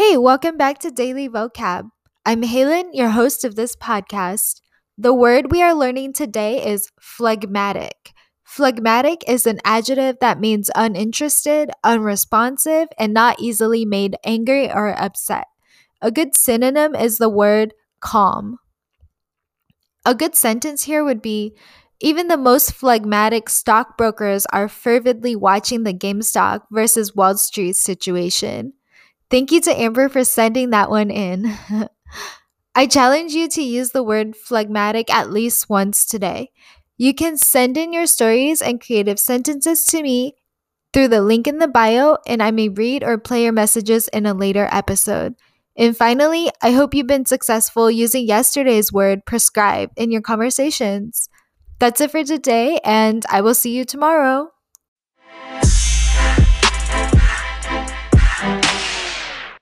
Hey, welcome back to Daily Vocab. I'm Halen, your host of this podcast. The word we are learning today is phlegmatic. Phlegmatic is an adjective that means uninterested, unresponsive, and not easily made angry or upset. A good synonym is the word calm. A good sentence here would be even the most phlegmatic stockbrokers are fervidly watching the GameStop versus Wall Street situation. Thank you to Amber for sending that one in. I challenge you to use the word phlegmatic at least once today. You can send in your stories and creative sentences to me through the link in the bio, and I may read or play your messages in a later episode. And finally, I hope you've been successful using yesterday's word prescribe in your conversations. That's it for today, and I will see you tomorrow.